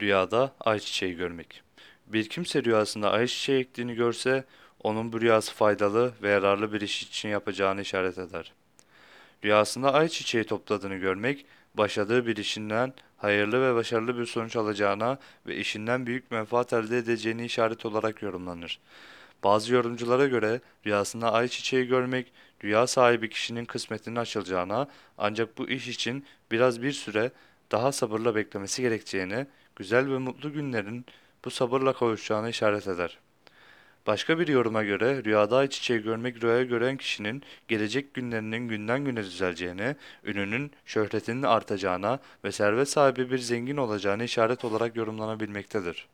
Rüyada ayçiçeği görmek. Bir kimse rüyasında ayçiçeği ektiğini görse, onun bu rüyası faydalı ve yararlı bir iş için yapacağını işaret eder. Rüyasında ayçiçeği topladığını görmek, başladığı bir işinden hayırlı ve başarılı bir sonuç alacağına ve işinden büyük menfaat elde edeceğini işaret olarak yorumlanır. Bazı yorumculara göre rüyasında ayçiçeği görmek, rüya sahibi kişinin kısmetinin açılacağına ancak bu iş için biraz bir süre daha sabırla beklemesi gerekeceğini, güzel ve mutlu günlerin bu sabırla kavuşacağını işaret eder. Başka bir yoruma göre rüyada ayçiçeği görmek rüyaya gören kişinin gelecek günlerinin günden güne düzeleceğine, ününün, şöhretinin artacağına ve servet sahibi bir zengin olacağına işaret olarak yorumlanabilmektedir.